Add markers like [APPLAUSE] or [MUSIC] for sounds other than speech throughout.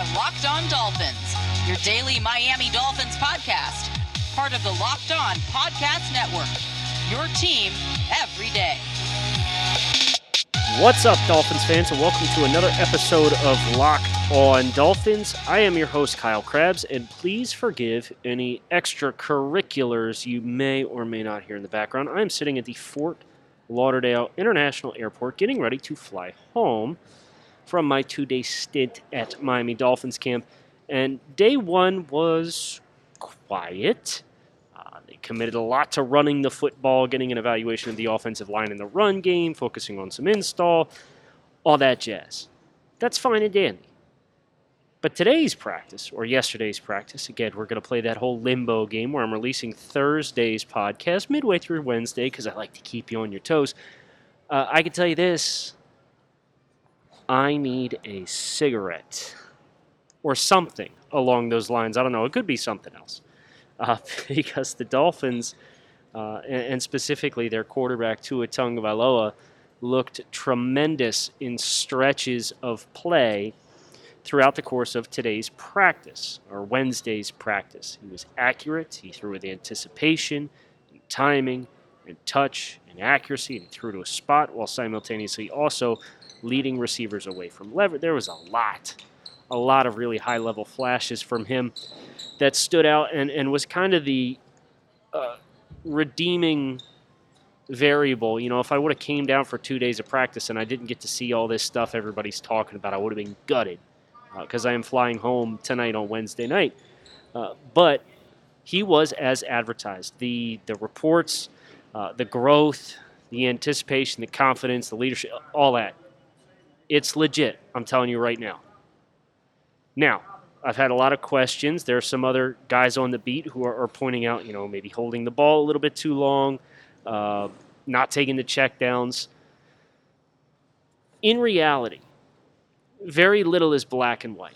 are Locked On Dolphins, your daily Miami Dolphins podcast, part of the Locked On Podcast Network. Your team every day. What's up, Dolphins fans, and welcome to another episode of Locked On Dolphins. I am your host, Kyle Crabbs, and please forgive any extracurriculars you may or may not hear in the background. I am sitting at the Fort Lauderdale International Airport getting ready to fly home from my two day stint at Miami Dolphins camp. And day one was quiet. Uh, they committed a lot to running the football, getting an evaluation of the offensive line in the run game, focusing on some install, all that jazz. That's fine and dandy. But today's practice, or yesterday's practice, again, we're going to play that whole limbo game where I'm releasing Thursday's podcast midway through Wednesday because I like to keep you on your toes. Uh, I can tell you this I need a cigarette or something along those lines. I don't know. It could be something else. Uh, [LAUGHS] because the Dolphins, uh, and, and, specifically their quarterback Tua Tagovailoa, looked tremendous in stretches of play throughout the course of today's practice or Wednesday's practice. He was accurate. He threw with anticipation, and timing, and touch, and accuracy, and threw to a spot while simultaneously also leading receivers away from lever. There was a lot, a lot of really high level flashes from him that stood out and, and was kind of the uh, redeeming variable. You know, if I would have came down for two days of practice and I didn't get to see all this stuff everybody's talking about, I would have been gutted because uh, I am flying home tonight on Wednesday night. Uh, but he was as advertised. The the reports, uh, the growth, the anticipation, the confidence, the leadership, all that it's legit. I'm telling you right now. Now, I've had a lot of questions. There are some other guys on the beat who are, are pointing out, you know, maybe holding the ball a little bit too long, uh, not taking the checkdowns. In reality, very little is black and white.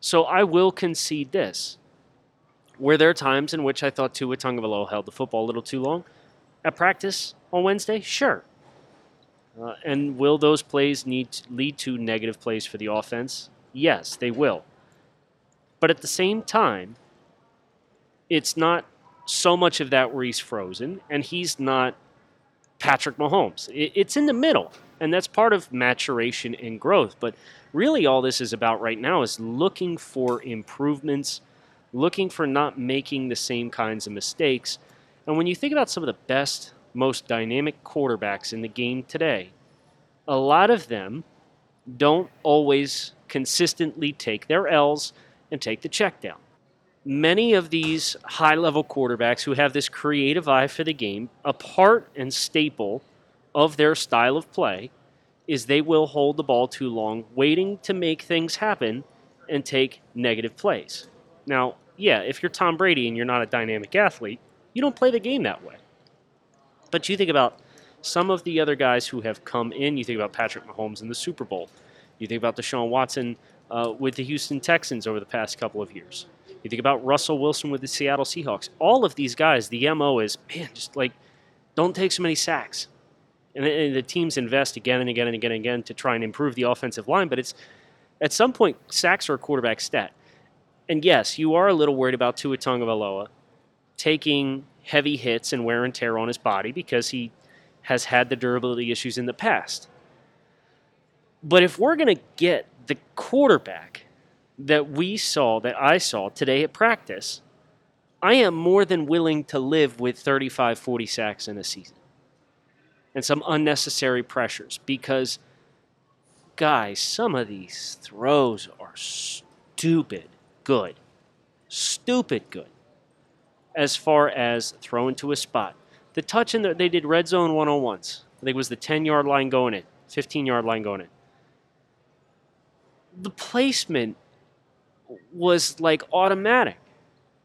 So I will concede this. Were there times in which I thought Tua Tagovailoa held the football a little too long at practice on Wednesday? Sure. Uh, and will those plays need to lead to negative plays for the offense? Yes, they will. But at the same time, it's not so much of that where he's frozen, and he's not Patrick Mahomes. It's in the middle, and that's part of maturation and growth. But really, all this is about right now is looking for improvements, looking for not making the same kinds of mistakes. And when you think about some of the best most dynamic quarterbacks in the game today, a lot of them don't always consistently take their L's and take the check down. Many of these high level quarterbacks who have this creative eye for the game, a part and staple of their style of play is they will hold the ball too long, waiting to make things happen and take negative plays. Now, yeah, if you're Tom Brady and you're not a dynamic athlete, you don't play the game that way. But you think about some of the other guys who have come in. You think about Patrick Mahomes in the Super Bowl. You think about Deshaun Watson uh, with the Houston Texans over the past couple of years. You think about Russell Wilson with the Seattle Seahawks. All of these guys, the MO is, man, just like, don't take so many sacks. And, and the teams invest again and again and again and again to try and improve the offensive line, but it's at some point, sacks are a quarterback stat. And yes, you are a little worried about Tua Tagovailoa taking heavy hits and wear and tear on his body because he has had the durability issues in the past. But if we're going to get the quarterback that we saw, that I saw today at practice, I am more than willing to live with 35, 40 sacks in a season and some unnecessary pressures because, guys, some of these throws are stupid good. Stupid good as far as throwing to a spot. The touch in the, they did red zone one on ones. I think it was the 10 yard line going in, 15 yard line going in. The placement was like automatic.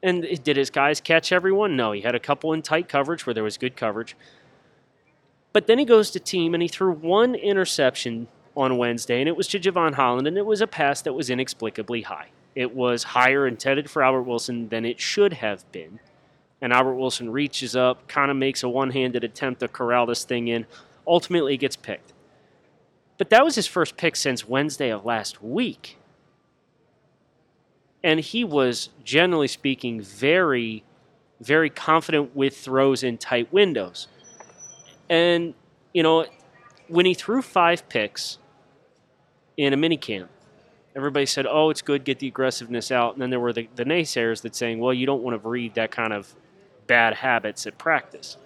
And did his guys catch everyone? No, he had a couple in tight coverage where there was good coverage. But then he goes to team and he threw one interception on Wednesday, and it was to Jevon Holland, and it was a pass that was inexplicably high. It was higher intended for Albert Wilson than it should have been and Albert Wilson reaches up, kind of makes a one handed attempt to corral this thing in. Ultimately, gets picked. But that was his first pick since Wednesday of last week. And he was, generally speaking, very, very confident with throws in tight windows. And, you know, when he threw five picks in a minicamp, everybody said, oh, it's good, get the aggressiveness out. And then there were the, the naysayers that saying, well, you don't want to breed that kind of bad habits at practice.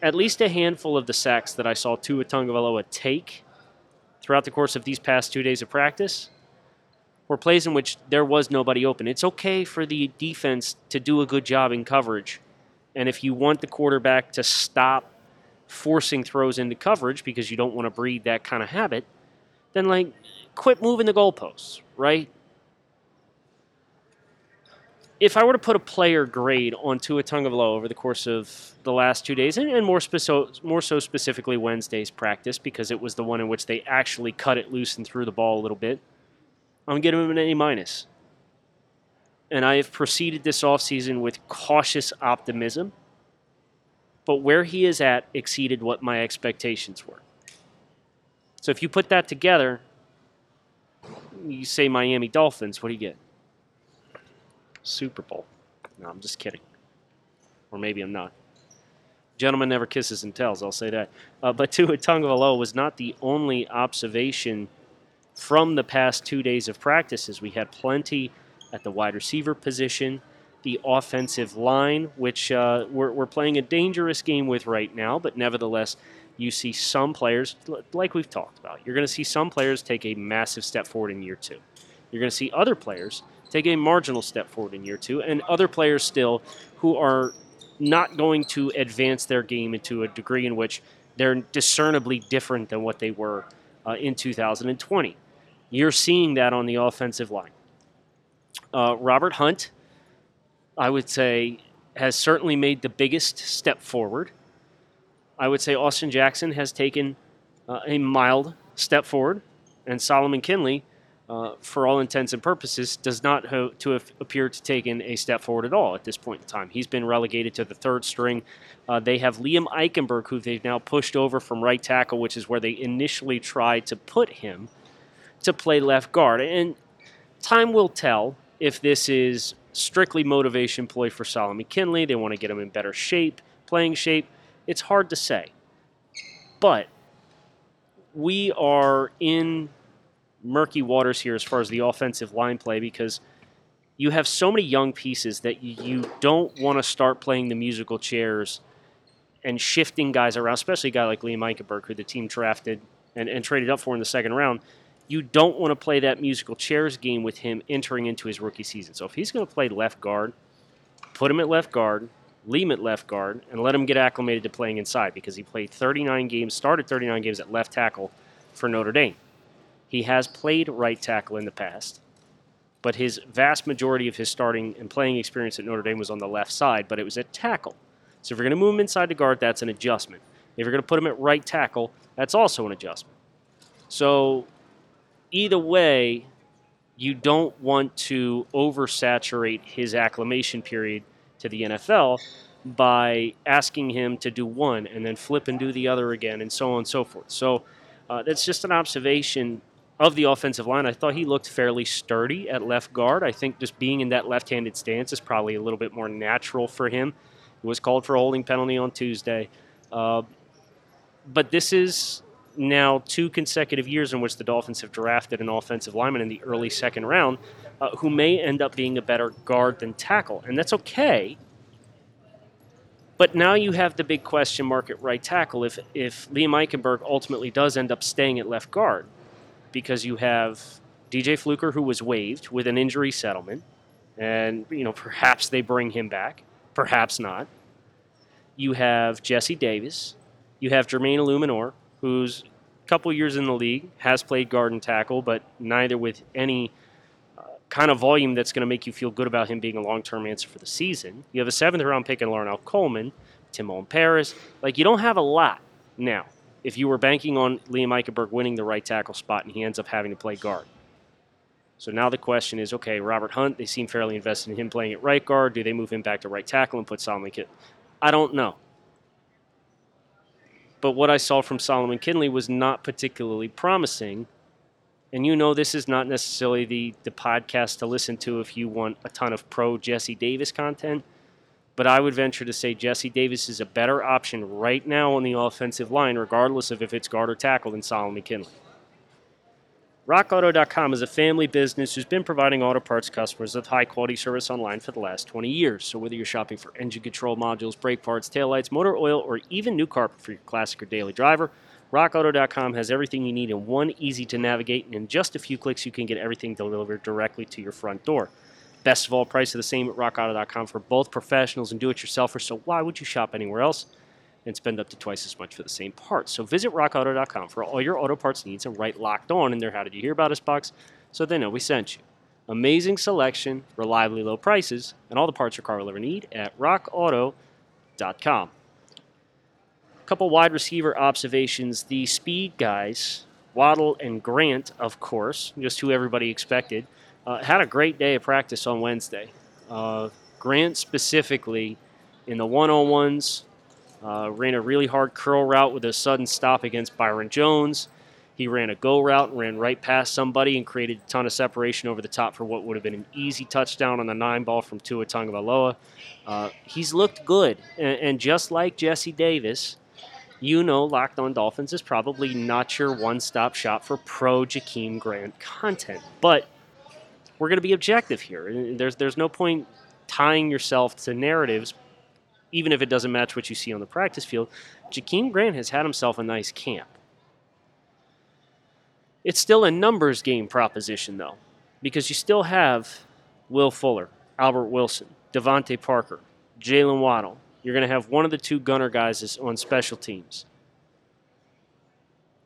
At least a handful of the sacks that I saw Tua Tagovailoa take throughout the course of these past two days of practice were plays in which there was nobody open. It's okay for the defense to do a good job in coverage. And if you want the quarterback to stop forcing throws into coverage because you don't want to breed that kind of habit, then like quit moving the goalposts, right? If I were to put a player grade on Tua Tagovailoa over the course of the last two days, and, and more, spe- more so specifically Wednesday's practice, because it was the one in which they actually cut it loose and threw the ball a little bit, I'm give him an A minus. And I have proceeded this offseason with cautious optimism but where he is at exceeded what my expectations were. So if you put that together, you say Miami Dolphins, what do you get? Super Bowl. No, I'm just kidding. Or maybe I'm not. Gentleman never kisses and tells, I'll say that. Uh, but Tua Tagovailoa was not the only observation from the past two days of practices. We had plenty at the wide receiver position the offensive line, which uh, we're, we're playing a dangerous game with right now, but nevertheless, you see some players, like we've talked about, you're going to see some players take a massive step forward in year two. You're going to see other players take a marginal step forward in year two, and other players still who are not going to advance their game into a degree in which they're discernibly different than what they were uh, in 2020. You're seeing that on the offensive line. Uh, Robert Hunt I would say, has certainly made the biggest step forward. I would say Austin Jackson has taken uh, a mild step forward, and Solomon Kindley, uh, for all intents and purposes, does not ho- to have appeared to taken a step forward at all at this point in time. He's been relegated to the third string. Uh, they have Liam Eichenberg, who they've now pushed over from right tackle, which is where they initially tried to put him to play left guard. And time will tell if this is strictly motivation ploy for Solomon Kindley. They want to get him in better shape, playing shape. It's hard to say. But we are in murky waters here as far as the offensive line play because you have so many young pieces that you don't want to start playing the musical chairs and shifting guys around, especially a guy like Liam Eichenberg, who the team drafted and, and traded up for in the second round you don't want to play that musical chairs game with him entering into his rookie season. So if he's going to play left guard, put him at left guard, leave him at left guard, and let him get acclimated to playing inside because he played 39 games, started 39 games at left tackle for Notre Dame. He has played right tackle in the past, but his vast majority of his starting and playing experience at Notre Dame was on the left side, but it was at tackle. So if you're going to move him inside the guard, that's an adjustment. If you're going to put him at right tackle, that's also an adjustment. So either way, you don't want to oversaturate his acclimation period to the NFL by asking him to do one and then flip and do the other again and so on and so forth. So uh, that's just an observation of the offensive line. I thought he looked fairly sturdy at left guard. I think just being in that left handed stance is probably a little bit more natural for him. He was called for a holding penalty on Tuesday. Uh, but this is now two consecutive years in which the Dolphins have drafted an offensive lineman in the early second round uh, who may end up being a better guard than tackle. And that's okay. But now you have the big question mark at right tackle if, if Liam Eichenberg ultimately does end up staying at left guard because you have DJ Fluker who was waived with an injury settlement and you know perhaps they bring him back perhaps not you have Jesse Davis you have Jermaine Eluemunor who's a couple years in the league, has played guard and tackle, but neither with any uh, kind of volume that's going to make you feel good about him being a long term answer for the season. You have a seventh round pick in Larnell Coleman, Timon Parris. Like, you don't have a lot now if you were banking on Liam Eichenberg winning the right tackle spot and he ends up having to play guard. So now the question is okay, Robert Hunt, they seem fairly invested in him playing at right guard. Do they move him back to right tackle and put Solomon Kidd? I don't know. But what I saw from Solomon Kindley was not particularly promising And you know this is not necessarily the, the podcast to listen to if you want a ton of pro Jesse Davis content. But I would venture to say Jesse Davis is a better option right now on the offensive line, regardless of if it's guard or tackle, than Solomon McKinley. RockAuto.com is a family business who's been providing auto parts customers with high quality service online for the last 20 years. So, whether you're shopping for engine control modules, brake parts, taillights, motor oil, or even new carpet for your classic or daily driver, RockAuto.com has everything you need in one easy to navigate, and in just a few clicks, you can get everything delivered directly to your front door. Best of all, price are the same at RockAuto.com for both professionals and do it yourselfers, so why would you shop anywhere else? and spend up to twice as much for the same parts. So visit rockauto.com for all your auto parts needs and write locked on in their How Did You Hear About Us box so they know we sent you. Amazing selection, reliably low prices, and all the parts your car will ever need at rockauto.com. A couple wide receiver observations. The speed guys, Waddle and Grant, of course, just who everybody expected, uh, had a great day of practice on Wednesday. Uh, Grant specifically in the one on ones, uh, ran a really hard curl route with a sudden stop against Byron Jones. He ran a go route and ran right past somebody and created a ton of separation over the top for what would have been an easy touchdown on the nine ball from Tua Tagovailoa. Uh, he's looked good, and, and just like Jesse Davis, you know Locked On Dolphins is probably not your one-stop shop for pro Jakeem Grant content, but we're going to be objective here. There's there's no point tying yourself to narratives even if it doesn't match what you see on the practice field, Jakeem Grant has had himself a nice camp. It's still a numbers game proposition, though, because you still have Will Fuller, Albert Wilson, DeVante Parker, Jaylen Waddle. You're going to have one of the two gunner guys on special teams.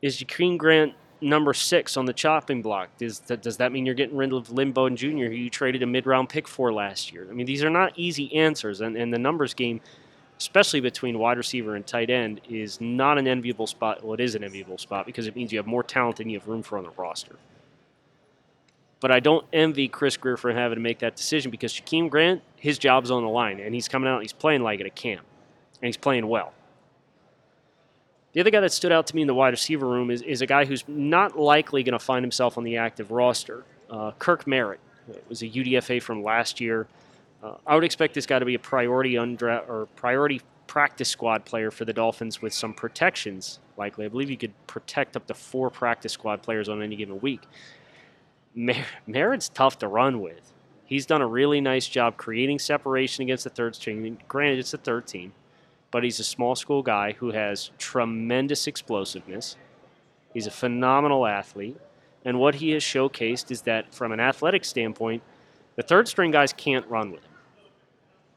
Is Jakeem Grant number six on the chopping block? Does that, does that mean you're getting rid of Lynn Bowden Jr., who you traded a mid round pick for last year? I mean, these are not easy answers, and, and the numbers game, especially between wide receiver and tight end, is not an enviable spot. Well, it is an enviable spot because it means you have more talent than you have room for on the roster. But I don't envy Chris Grier for having to make that decision because Jakeem Grant, his job's on the line, and he's coming out and he's playing like at camp, and he's playing well. The other guy that stood out to me in the wide receiver room is, is a guy who's not likely going to find himself on the active roster. Uh, Kirk Merritt it was a UDFA from last year. Uh, I would expect this guy to be a priority undra- or priority practice squad player for the Dolphins with some protections. Likely, I believe you could protect up to four practice squad players on any given week. Mer- Merritt's tough to run with. He's done a really nice job creating separation against the third string. Granted, it's the third team but he's a small school guy who has tremendous explosiveness. He's a phenomenal athlete. And what he has showcased is that from an athletic standpoint, the third string guys can't run with him.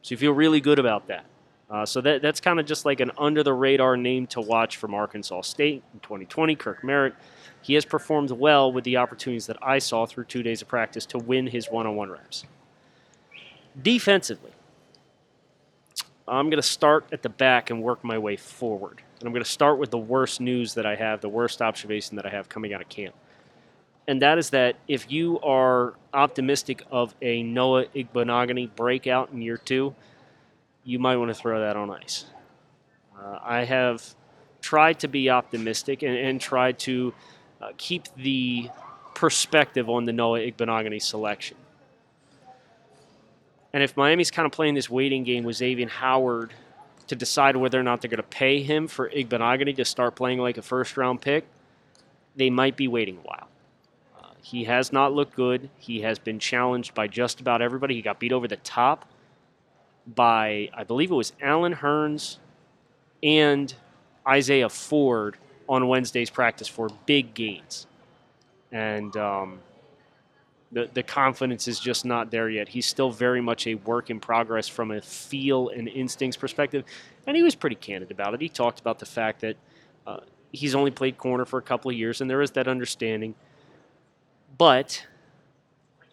So you feel really good about that. Uh, so that, that's kind of just like an under the radar name to watch from Arkansas State in 2020, Kirk Merritt. He has performed well with the opportunities that I saw through two days of practice to win his one on one reps. Defensively, I'm going to start at the back and work my way forward. And I'm going to start with the worst news that I have, the worst observation that I have coming out of camp. And that is that if you are optimistic of a Noah Igbinoghene breakout in year two, you might want to throw that on ice. Uh, I have tried to be optimistic and, and tried to uh, keep the perspective on the Noah Igbinoghene selection. And if Miami's kind of playing this waiting game with Xavier Howard to decide whether or not they're going to pay him for Igbinoghene to start playing like a first round pick, they might be waiting a while. Uh, he has not looked good. He has been challenged by just about everybody. He got beat over the top by, I believe it was Allen Hurns and Isaiah Ford on Wednesday's practice for big gains. And um, the, the confidence is just not there yet. He's still very much a work in progress from a feel and instincts perspective. And he was pretty candid about it. He talked about the fact that uh, he's only played corner for a couple of years, and there is that understanding. But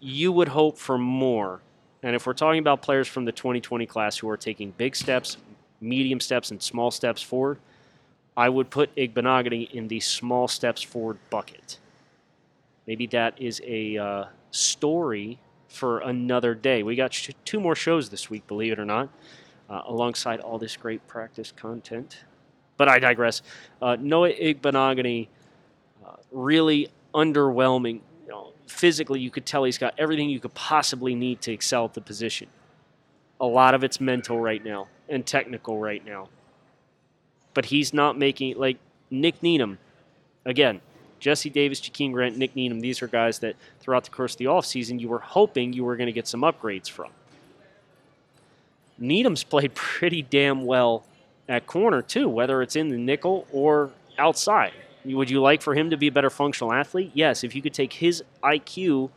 you would hope for more. And if we're talking about players from the 2020 class who are taking big steps, medium steps, and small steps forward, I would put Igbinoghene in the small steps forward bucket. Maybe that is a uh, story for another day. We got sh- two more shows this week, believe it or not, uh, alongside all this great practice content. But I digress. Uh, Noah Igbinoghene uh, really underwhelming. You know, physically, you could tell he's got everything you could possibly need to excel at the position. A lot of it's mental right now and technical right now. But he's not making like Nick Needham. Again, Jesse Davis, Jakeem Grant, Nick Needham, these are guys that throughout the course of the offseason you were hoping you were going to get some upgrades from. Needham's [LAUGHS] played pretty damn well at corner too, whether it's in the nickel or outside. Would you like for him to be a better functional athlete? Yes. If you could take his IQ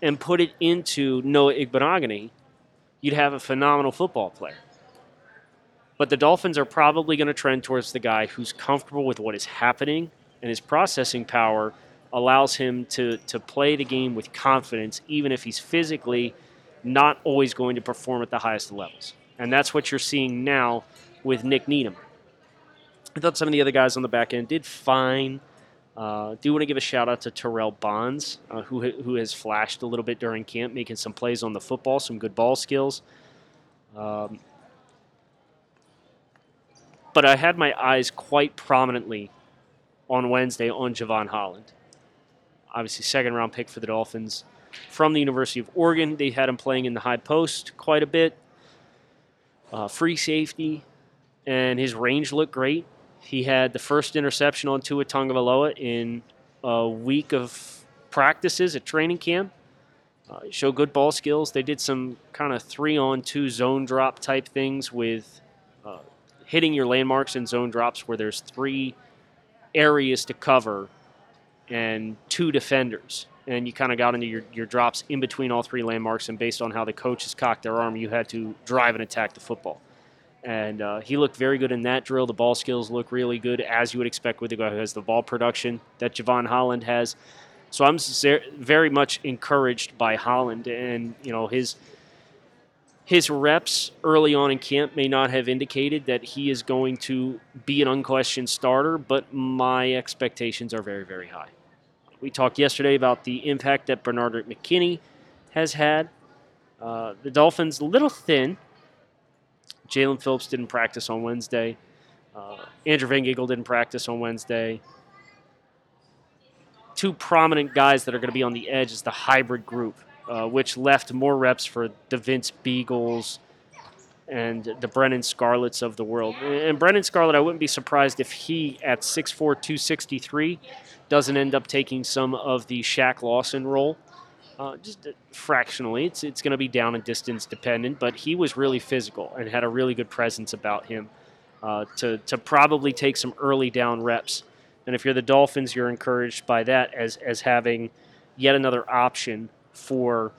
and put it into Noah Igbinoghene, you'd have a phenomenal football player. But the Dolphins are probably going to trend towards the guy who's comfortable with what is happening, and his processing power allows him to, to play the game with confidence, even if he's physically not always going to perform at the highest levels. And that's what you're seeing now with Nick Needham. I thought some of the other guys on the back end did fine. Uh, do want to give a shout out to Terrell Bonds, uh, who who has flashed a little bit during camp, making some plays on the football, some good ball skills. Um, but I had my eyes quite prominently on Wednesday on Jevon Holland. Obviously, second round pick for the Dolphins from the University of Oregon. They had him playing in the high post quite a bit. Uh, free safety, and his range looked great. He had the first interception on Tua Tagovailoa in a week of practices at training camp. Uh, showed good ball skills. They did some kind of three-on-two zone drop type things with uh, hitting your landmarks in zone drops where there's three areas to cover and two defenders. And you kind of got into your, your drops in between all three landmarks, and based on how the coaches cocked their arm, you had to drive and attack the football. And uh, he looked very good in that drill. The ball skills look really good, as you would expect with the guy who has the ball production that Jevon Holland has. So I'm very much encouraged by Holland, and you know his his reps early on in camp may not have indicated that he is going to be an unquestioned starter, but my expectations are very, very high. We talked yesterday about the impact that Benardrick McKinney has had. Uh, the Dolphins a little thin Jaelan Phillips didn't practice on Wednesday. Uh, Andrew Van Ginkel didn't practice on Wednesday. Two prominent guys that are going to be on the edge is the hybrid group, uh, which left more reps for the Vince Biegels and the Brennan Scarletts of the world. And Brennan Scarlett, I wouldn't be surprised if he, at 6'4, 263, doesn't end up taking some of the Shaq Lawson role uh, just uh, fractionally. It's it's going to be down and distance dependent, but he was really physical and had a really good presence about him uh, to to probably take some early down reps. And if you're the Dolphins, you're encouraged by that as as having yet another option for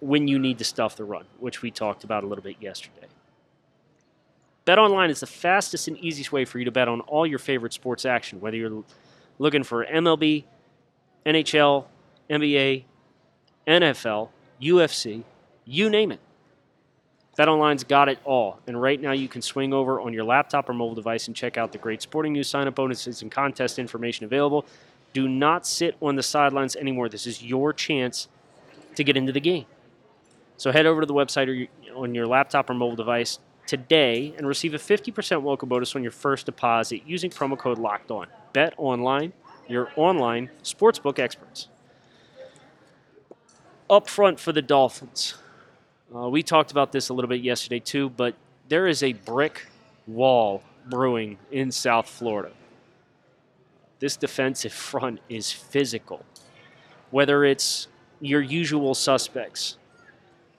when you need to stuff the run, which we talked about a little bit yesterday. Bet online is the fastest and easiest way for you to bet on all your favorite sports action, whether you're looking for MLB, NHL, NBA, NFL, UFC, you name it. BetOnline's got it all, and right now you can swing over on your laptop or mobile device and check out the great sporting news, sign-up bonuses, and contest information available. Do not sit on the sidelines anymore. This is your chance to get into the game. So head over to the website or on your laptop or mobile device today and receive a 50% welcome bonus on your first deposit using promo code Locked On. Bet online, your online sportsbook experts up front for the Dolphins. Uh, we talked about this a little bit yesterday too, but there is a brick wall brewing in South Florida. This defensive front is physical. Whether it's your usual suspects,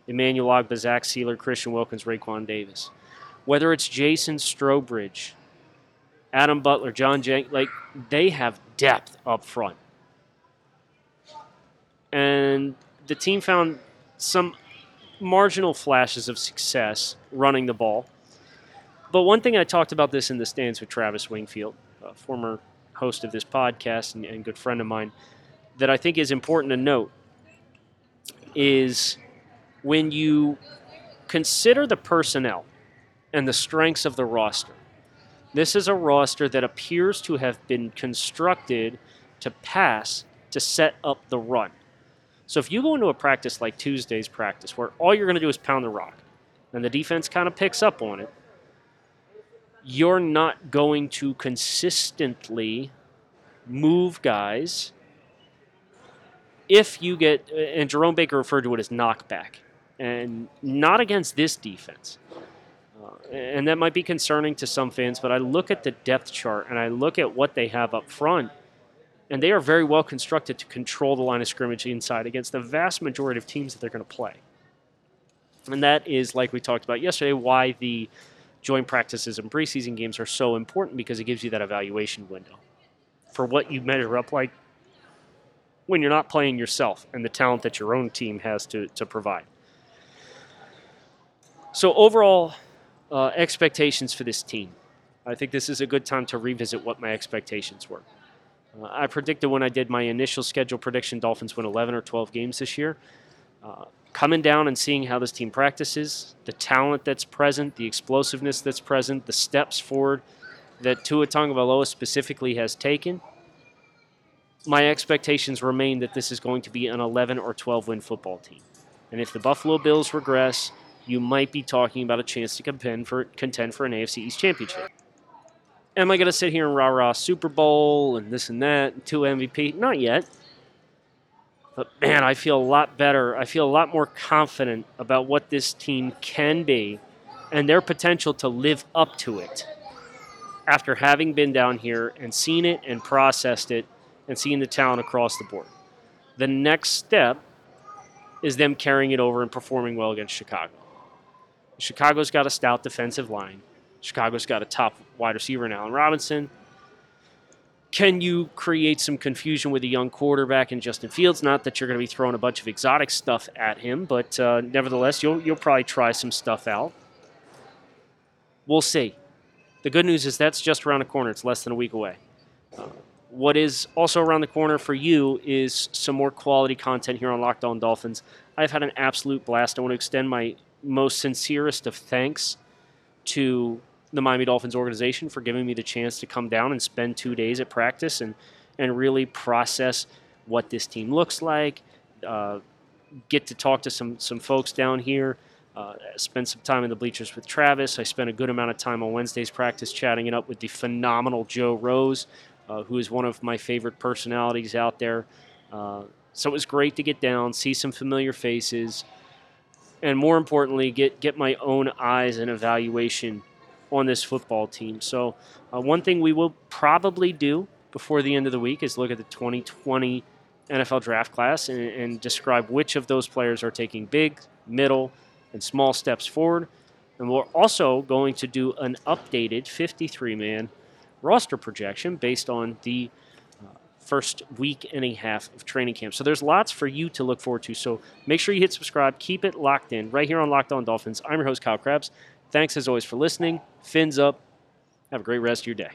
Emmanuel Ogbah, Zach Sieler, Christian Wilkins, Raekwon Davis, whether it's Jason Strowbridge, Adam Butler, John Jenk, like they have depth up front. And the team found some marginal flashes of success running the ball. But one thing I talked about this in the stands with Travis Wingfield, former host of this podcast and, and good friend of mine, that I think is important to note is when you consider the personnel and the strengths of the roster. This is a roster that appears to have been constructed to pass to set up the run. So if you go into a practice like Tuesday's practice, where all you're going to do is pound the rock, and the defense kind of picks up on it, you're not going to consistently move guys if you get, and Jerome Baker referred to it as knockback, and not against this defense. Uh, and that might be concerning to some fans, but I look at the depth chart and I look at what they have up front, and they are very well constructed to control the line of scrimmage inside against the vast majority of teams that they're going to play. And that is, like we talked about yesterday, why the joint practices and preseason games are so important because it gives you that evaluation window for what you measure up like when you're not playing yourself and the talent that your own team has to, to provide. So, overall, uh, expectations for this team. I think this is a good time to revisit what my expectations were. Uh, I predicted when I did my initial schedule prediction Dolphins win 11 or 12 games this year. Uh, coming down and seeing how this team practices, the talent that's present, the explosiveness that's present, the steps forward that Tua Tagovailoa specifically has taken, my expectations remain that this is going to be an 11 or 12 win football team. And if the Buffalo Bills regress, you might be talking about a chance to contend for, contend for an AFC East championship. Am I going to sit here and rah rah Super Bowl and this and that, and Tua MVP? Not yet. But man, I feel a lot better. I feel a lot more confident about what this team can be and their potential to live up to it after having been down here and seen it and processed it and seeing the talent across the board. The next step is them carrying it over and performing well against Chicago. Chicago's got a stout defensive line. Chicago's got a top wide receiver in Allen Robinson. Can you create some confusion with a young quarterback in Justin Fields? Not that you're going to be throwing a bunch of exotic stuff at him, but uh, nevertheless, you'll, you'll probably try some stuff out. We'll see. The good news is that's just around the corner. It's less than a week away. Uh, what is also around the corner for you is some more quality content here on Locked On Dolphins. I've had an absolute blast. I want to extend my most sincerest of thanks to the Miami Dolphins organization for giving me the chance to come down and spend two days at practice and, and really process what this team looks like, uh, get to talk to some, some folks down here, uh, spend some time in the bleachers with Travis. I spent a good amount of time on Wednesday's practice chatting it up with the phenomenal Joe Rose, uh, who is one of my favorite personalities out there. Uh, so it was great to get down, see some familiar faces, and more importantly, get get my own eyes and evaluation on this football team. So uh, one thing we will probably do before the end of the week is look at the 2020 NFL draft class and, and describe which of those players are taking big, middle, and small steps forward. And we're also going to do an updated 53 man roster projection based on the uh, first week and a half of training camp. So there's lots for you to look forward to. So make sure you hit subscribe, keep it locked in right here on Locked On Dolphins. I'm your host, Kyle Crabbs. Thanks as always for listening. Fins up. Have a great rest of your day.